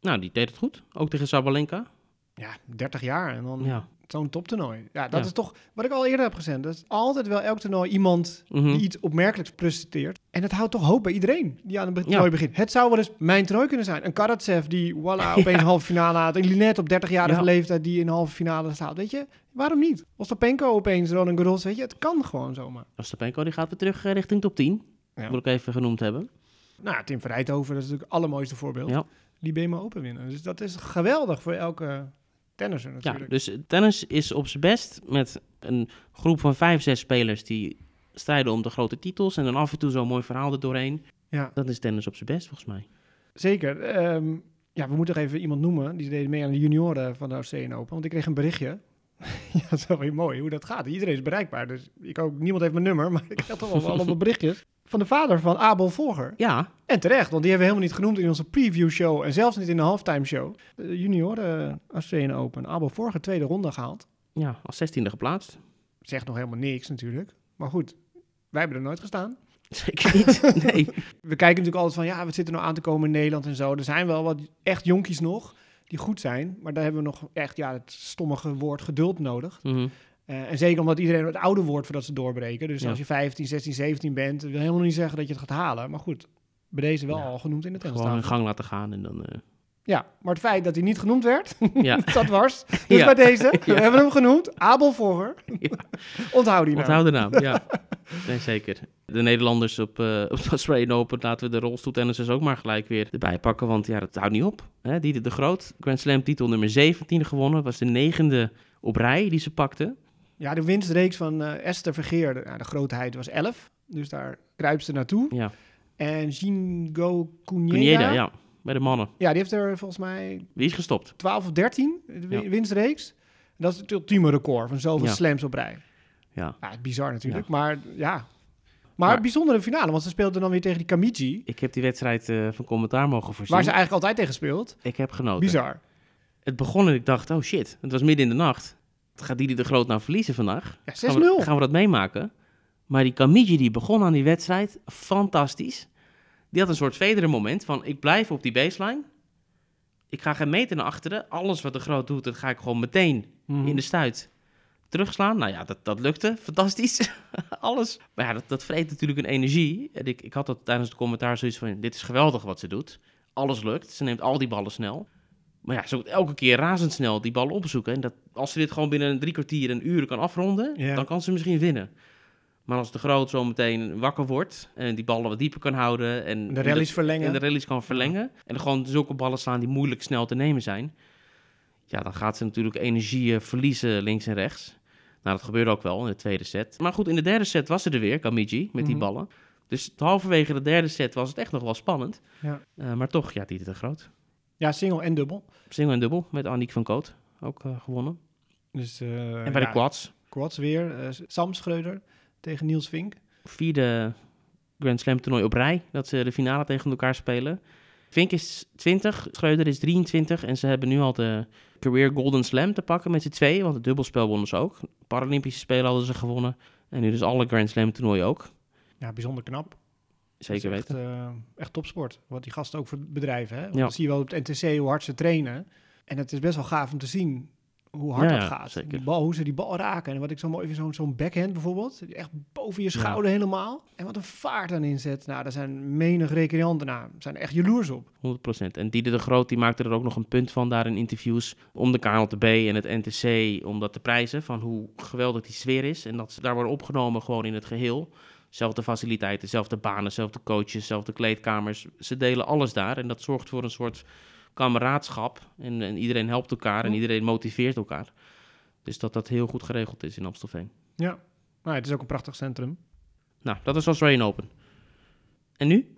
Nou, die deed het goed. Ook tegen Sabalenka. Ja, 30 jaar en dan Ja. Zo'n toptoernooi. Ja, dat Ja. is toch wat ik al eerder heb gezegd. Dat is altijd wel elk toernooi iemand Mhm. die iets opmerkelijks presteert. En het houdt toch hoop bij iedereen die aan een Ja. toernooi begint. Het zou wel eens mijn toernooi kunnen zijn. Een Karatsev die voilà, opeens een halve finale haalt. Een Linette op 30-jarige Ja. leeftijd die in een halve finale staat. Weet je, waarom niet? Ostapenko opeens, Roland Garros. Weet je, het kan gewoon zomaar. Ostapenko die gaat weer terug eh, richting top 10. Ja. Wil ik even genoemd hebben. Nou, Tim Verrijthoven, dat is natuurlijk het allermooiste voorbeeld. Ja. Die BMO Open winnen. Dus dat is geweldig voor elke Ja, dus tennis is op zijn best met een groep van vijf, zes spelers die strijden om de grote titels. En dan af en toe zo'n mooi verhaal er doorheen. ja. Dat is tennis op zijn best, volgens mij. Zeker. Ehm, ja, we moeten nog even iemand noemen. Die deed mee aan de junioren van de Australian Open. Want ik kreeg een berichtje. ja, dat is wel weer mooi hoe dat gaat. Iedereen is bereikbaar. Dus ik ook, niemand heeft mijn nummer. Maar ik krijg toch wel allemaal berichtjes. Van de vader van Abel Volger. Ja, En terecht, want die hebben we helemaal niet genoemd in onze preview show. En zelfs niet in de halftime show. De junioren Australian Open. Abel Volger tweede ronde gehaald. ja als zestiende geplaatst. Zegt nog helemaal niks natuurlijk. Maar goed, wij hebben er nooit gestaan. Zeker niet. Nee. We kijken natuurlijk altijd van, ja, wat zit er nou aan te komen in Nederland en zo. Er zijn wel wat echt jonkies nog die goed zijn. Maar daar hebben we nog echt, ja, het stommige woord geduld nodig. Mhm. Eh, en zeker omdat iedereen het oude wordt voordat ze doorbreken. Dus Ja. als je 15, 16, 17 bent, wil helemaal niet zeggen dat je het gaat halen. Maar goed, bij deze wel Ja. al genoemd in de Gewoon tennis. hun gang laten gaan en dan... eh, Ja, maar het feit dat hij niet genoemd werd, ja, dat was. Dus Ja. bij deze, we hebben hem genoemd. Abel Volger. Ja. Onthoud die nou. onthoud de naam. Ja, nee, zeker. De Nederlanders op, eh op de Australian Open laten we de rolstoeltennissers ook maar gelijk weer erbij pakken. Want ja, dat houdt niet op. Hè? Die de Groot, Grand Slam titel nummer 17 gewonnen. Was de negende op rij die ze pakte. Ja, de winstreeks van eh, Esther Vergeer, de, nou, de grootheid was 11. Dus daar kruipt ze naartoe. Ja, En Jingo Cuneda, Cuneda, ja. Bij de mannen. ja, die heeft er volgens mij Die is gestopt. 12 of 13 de wi- Ja. winstreeks. En dat is het ultieme record van zoveel Ja. slams op rij. Ja. Ja, bizar natuurlijk, maar ja. Maar, Maar- bijzondere finale, want ze speelden dan weer tegen die Kamichi, Ik heb die wedstrijd eh, van commentaar mogen voorzien. waar ze eigenlijk altijd tegen speelt. Ik heb genoten. Bizar. Het begon en ik dacht, oh shit, het was midden in de nacht. Gaat die de Groot nou verliezen vandaag? Ja, Gaan we, 6-0. gaan we dat meemaken? Maar die Kamiji die begon aan die wedstrijd, fantastisch. Die had een soort Federer moment van, ik blijf op die baseline. Ik ga geen meter naar achteren. Alles wat de Groot doet, dat ga ik gewoon meteen Mhm. in de stuit terugslaan. Nou ja, dat, dat lukte. Fantastisch. Alles. Maar ja, dat, dat vreet natuurlijk een energie. En ik, ik had dat tijdens het commentaar zoiets van... Dit is geweldig wat ze doet. Alles lukt. Ze neemt al die ballen snel. Maar ja, ze moet elke keer razendsnel die ballen opzoeken. En dat, als ze dit gewoon binnen een drie kwartier, een uur kan afronden... Ja. dan kan ze misschien winnen. Maar als de groot zo meteen wakker wordt... en die ballen wat dieper kan houden... en De rallies verlengen. en de rallies kan verlengen. En er gewoon zulke ballen slaan die moeilijk snel te nemen zijn. Ja, dan gaat ze natuurlijk energie verliezen links en rechts. Nou, dat gebeurde ook wel in de tweede set. Maar goed, in de derde set was ze er weer, Kamiji, met die Mhm. ballen. Dus halverwege de derde set was het echt nog wel spannend. Ja. Eh, maar toch, ja, die te groot. Ja, single en dubbel. Single en dubbel met Aniek van Koot. Ook eh, gewonnen. Dus, eh, en bij ja, de quads, quads weer. Sam Schreuder tegen Niels Vink. vierde Grand Slam toernooi op rij. Dat ze de finale tegen elkaar spelen. Vink is 20, Schreuder is 23. En ze hebben nu al de Career Golden Slam te pakken met z'n tweeën. Want het dubbelspel wonnen ze ook. Paralympische Spelen hadden ze gewonnen. En nu dus alle Grand Slam toernooien ook. Ja, bijzonder knap. Zeker is weten. Echt, eh, echt topsport. Wat die gasten ook voor bedrijven. Hè? Want Ja. Zie je wel op het NTC hoe hard ze trainen. En het is best wel gaaf om te zien hoe hard Ja, dat gaat. zeker. Die bal, hoe ze die bal raken. En wat ik zo mooi vind, zo'n zo'n backhand bijvoorbeeld. Die Echt boven je Ja. schouder helemaal. En wat een vaart dan inzet. Nou, daar zijn menig recreanten. Nou, zijn er echt jaloers op. 100%. En Diede de Groot die maakte er ook nog een punt van daar in interviews. Om de KNLTB en het NTC om dat te prijzen. Van hoe geweldig die sfeer is. En dat ze daar worden opgenomen gewoon in het geheel. Zelfde faciliteiten, zelfde banen, zelfde coaches, zelfde kleedkamers. Ze delen alles daar. En dat zorgt voor een soort kameraadschap. En, en iedereen helpt elkaar en iedereen motiveert elkaar. Dus dat dat heel goed geregeld is in Amstelveen. Ja. Nou, het is ook een prachtig centrum. Nou, dat is Australian Open. En nu?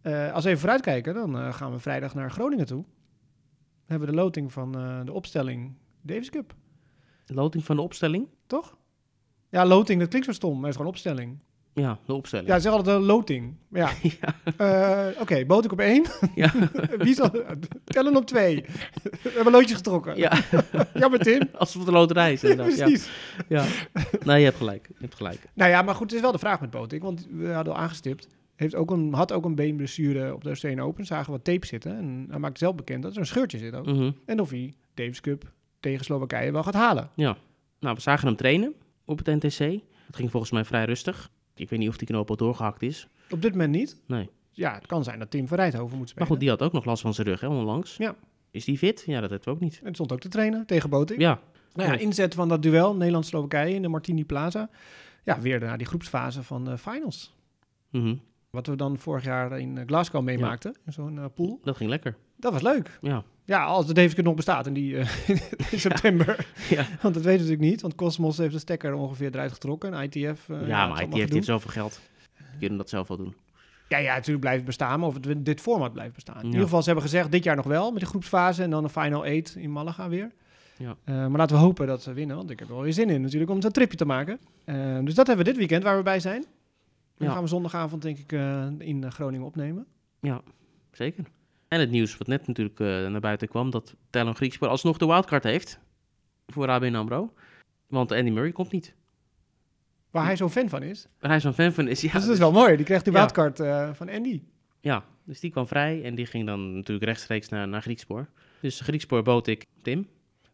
Eh, als we even vooruitkijken, dan eh, gaan we vrijdag naar Groningen toe. Dan hebben we de loting van eh, de opstelling Davis Cup. Loting van de opstelling? Toch? Ja, loting, dat klinkt zo stom, maar het is gewoon opstelling. Ja, de opstelling. Ja, ze altijd een loting. Ja. Eh, Oké, boot ik op één. Ja. Wie zal... Tellen op twee. We hebben loodjes getrokken. ja. Jammer, Tim. Als het de loterij is inderdaad. ja. Precies. Ja. Nee, je hebt gelijk. Je hebt gelijk. Nou ja, maar goed, het is wel de vraag met Botik. Want we hadden al aangestipt. Heeft ook een, had ook een beenblessure op de Australian Open. Zagen wat tape zitten. En hij maakt zelf bekend dat er een scheurtje zit ook. Mhm. En of hij Davis Cup tegen Slowakije wel gaat halen. Ja. Nou, we zagen hem trainen op het NTC. Het ging volgens mij vrij rustig. Ik weet niet of die knoop al doorgehakt is. Op dit moment niet. Nee. Ja, het kan zijn dat Tim van Rijthoven moet spelen. Maar goed, die had ook nog last van zijn rug, hè, onlangs. Ja. Is die fit? Ja, dat hebben we ook niet. En het stond ook te trainen tegen Botik. Ja. Nou ja, inzet van dat duel Nederland-Slowakije in de Martini Plaza. Ja, weer naar die groepsfase van de finals. Mhm. Wat we dan vorig jaar in Glasgow meemaakten, zo'n eh, pool. Dat ging lekker. Dat was leuk. Ja. Ja, als de Davis Cup nog bestaat in, die, eh, in september. Ja. Want dat weten we natuurlijk niet, want Cosmos heeft de stekker ongeveer eruit getrokken. En ITF... eh, ja, het maar ITF heeft zoveel geld. Die kunnen dat zelf wel doen. Ja, ja, natuurlijk blijft het bestaan, maar of het, dit format blijft bestaan. In Ja. ieder geval, ze hebben gezegd dit jaar nog wel, met de groepsfase en dan een Final 8 in Malaga weer. Ja. Eh, maar laten we hopen dat ze winnen, want ik heb er wel weer zin in natuurlijk om zo'n tripje te maken. Dus dat hebben we dit weekend waar we bij zijn. Dan Ja. gaan we zondagavond denk ik in Groningen opnemen. Zeker. En het nieuws wat net natuurlijk eh, naar buiten kwam, dat Talon Griekspoor alsnog de wildcard heeft voor ABN AMRO. Want Andy Murray komt niet. Waar hij zo'n fan van is. Waar hij zo'n fan van is. Ja, dus dat is wel mooi. Die krijgt die Ja. wildcard eh, van Andy. Ja, dus die kwam vrij en die ging dan natuurlijk rechtstreeks naar, naar Griekspoor. Dus Griekspoor bood ik Tim.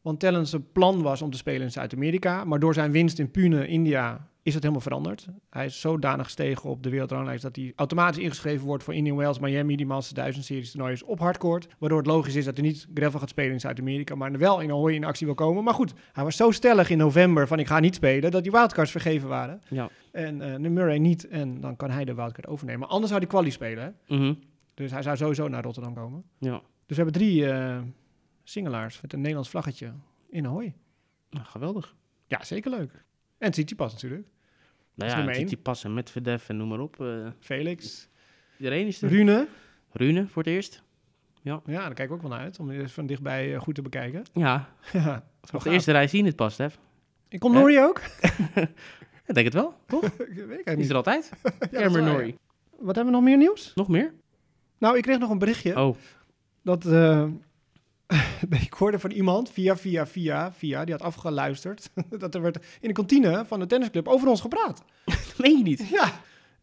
Want Talon's plan was om te spelen in Zuid-Amerika. Maar door zijn winst in Pune, India, is het helemaal veranderd. Hij is zodanig gestegen op de wereldranglijst dat hij automatisch ingeschreven wordt voor Indian Wells, Miami, die Masters 1000 series toernoois op hardcourt. Waardoor het logisch is dat hij niet gravel gaat spelen in Zuid-Amerika, maar wel in Ahoy in actie wil komen. Maar goed, hij was zo stellig in november van ik ga niet spelen, dat die wildcards vergeven waren. Ja. En eh de Murray niet. En dan kan hij de wildcard overnemen. Anders zou hij quali spelen. Hè? Mhm. Dus hij zou sowieso naar Rotterdam komen. Ja, Dus we hebben drie eh singelaars met een Nederlands vlaggetje in Ahoy. nou, geweldig. Ja, zeker leuk. En Tsitsipas natuurlijk. Nou ja, één. Titi Pas en Medvedev en noem maar op. eh, Felix. iedereen is er. Rune. Rune voor het eerst. Ja, daar kijk ik ook wel naar uit om van dichtbij eh, goed te bekijken. Ja, ja, op de eerste rij zien het pas, Stef. Ik kom Norrie ook? Ik denk het wel. Ik weet ik is niet. er altijd. Ja, waar, Norrie. ja. Wat hebben we nog meer nieuws? Nog meer? Nou, ik kreeg nog een berichtje. Oh, Dat eh, ik hoorde van iemand via, via, via, via, die had afgeluisterd. dat er werd in de kantine van de tennisclub over ons gepraat. dat meen je niet. Ja.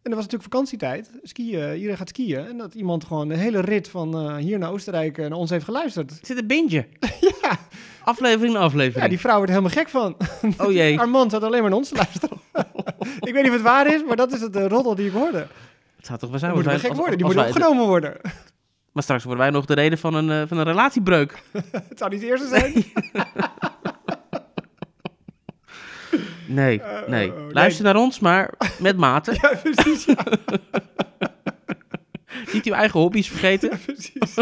En dat was natuurlijk vakantietijd. Skiën, iedereen gaat skiën. En dat iemand gewoon de hele rit van eh, hier naar Oostenrijk eh, naar ons heeft geluisterd. Er zit een bintje. Ja, Aflevering na ja, aflevering. die vrouw werd er helemaal gek van. Oh jee. Haar man zat alleen maar naar ons te luisteren. ik weet niet of het waar is, maar dat is het uh, roddel die ik hoorde. Het zou toch wel Die zijn. als wij- gek als- worden. Die als wij- opgenomen worden. Maar straks worden wij nog de reden van een, eh, van een relatiebreuk. het zou niet de eerste zijn. Nee, Eh, nee. oh, nee. Luister naar ons, maar met mate. ja, precies. Ja, Niet uw eigen hobby's vergeten. precies.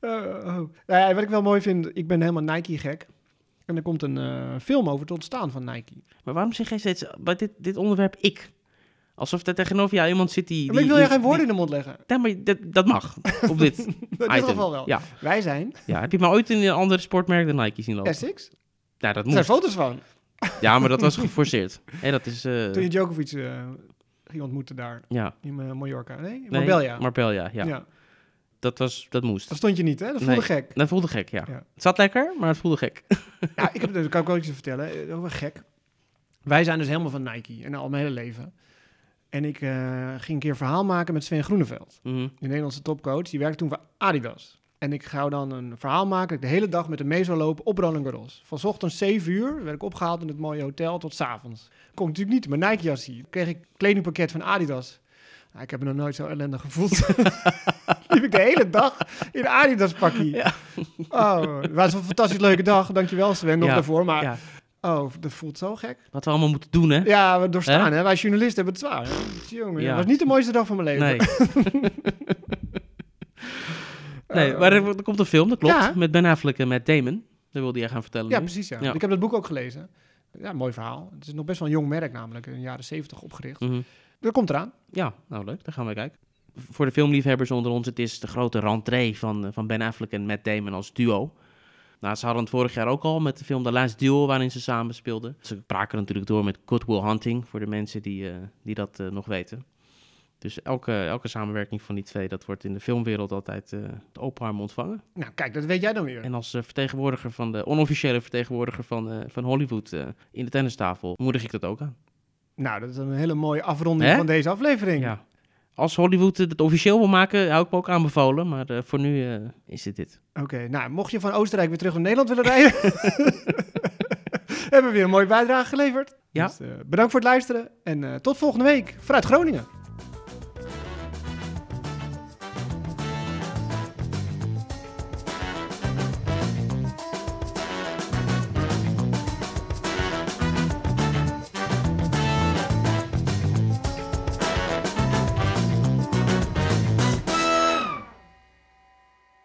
Eh, oh. Nou ja, wat ik wel mooi vind, ik ben helemaal Nike-gek. En er komt een eh, film over het ontstaan van Nike. Maar waarom zeg jij steeds bij dit, dit onderwerp ik? Alsof er tegenover jou iemand zit die... Maar die ik wil je geen woorden die- in de mond leggen. Ja, maar dat, dat mag. Op dit In dit item. geval wel. Ja. Wij zijn ja, heb je me ooit in een andere sportmerk dan Nike zien lopen? Essex. Ja, dat Er zijn moest. foto's van. Ja, maar dat was geforceerd. Hé, dat is... eh, Toen je Djokovic eh, ging ontmoeten daar ja. in eh, Mallorca. Nee, in Nee, Marbella. Marbella, ja. ja. Dat, was, dat moest. Dat stond je niet, hè? Dat voelde Nee. gek. Dat voelde gek, ja. Ja. Het zat lekker, maar het voelde gek. Ja, ik heb, dat kan ik ook iets vertellen. eh, Over gek. Wij zijn dus helemaal van Nike en al mijn hele leven. En ik eh, ging een keer een verhaal maken met Sven Groeneveld, Mhm. de Nederlandse topcoach. Die werkte toen voor Adidas. En ik ga dan een verhaal maken, ik de hele dag met hem mee zou lopen op Roland Garros. Van 's ochtends 7 uur werd ik opgehaald in het mooie hotel tot 's avonds. Kon ik natuurlijk niet mijn Nike jas zien. Kreeg ik een kledingpakket van Adidas. Nou, ik heb me nog nooit zo ellendig gevoeld. Liep ik de hele dag in Adidas pakje. Ja. Oh, het was een fantastisch leuke dag. Dankjewel Sven nog Ja, daarvoor. Maar Ja. Oh, dat voelt zo gek. Wat we allemaal moeten doen, hè? Ja, we doorstaan Hè? Wij journalisten hebben het zwaar. Jongen, Ja. het was niet de mooiste dag van mijn leven. Nee. nee, Eh, maar er, er komt een film, dat klopt. Ja. Met Ben Affleck en Matt Damon. Daar wilde jij gaan vertellen Ja, nu. precies. Ja. Ja. Ik heb dat boek ook gelezen. Ja, mooi verhaal. Het is nog best wel een jong merk namelijk. In de jaren zeventig opgericht. Mhm. Dat komt eraan. Ja, nou leuk, daar gaan we kijken. Voor de filmliefhebbers onder ons, het is de grote rentree van, eh, van Ben Affleck en Matt Damon als duo. Nou, ze hadden het vorig jaar ook al met de film The Last Duel, waarin ze samen speelden. Ze braken natuurlijk door met Good Will Hunting, voor de mensen die, eh, die dat eh, nog weten. Dus elke, elke samenwerking van die twee, dat wordt in de filmwereld altijd eh de open armen ontvangen. Nou, kijk, dat weet jij dan weer. En als vertegenwoordiger van de onofficiële vertegenwoordiger van, van Hollywood in de tennistafel, moedig ik dat ook aan. Nou, dat is een hele mooie afronding Hè? van deze aflevering. Ja. Als Hollywood het officieel wil maken, hou ik me ook aanbevolen. Maar eh, voor nu eh, is het dit. Oké, nou, mocht je van Oostenrijk weer terug naar Nederland willen rijden... hebben we weer een mooie bijdrage geleverd. Ja. Dus, eh, bedankt voor het luisteren en tot volgende week vanuit Groningen.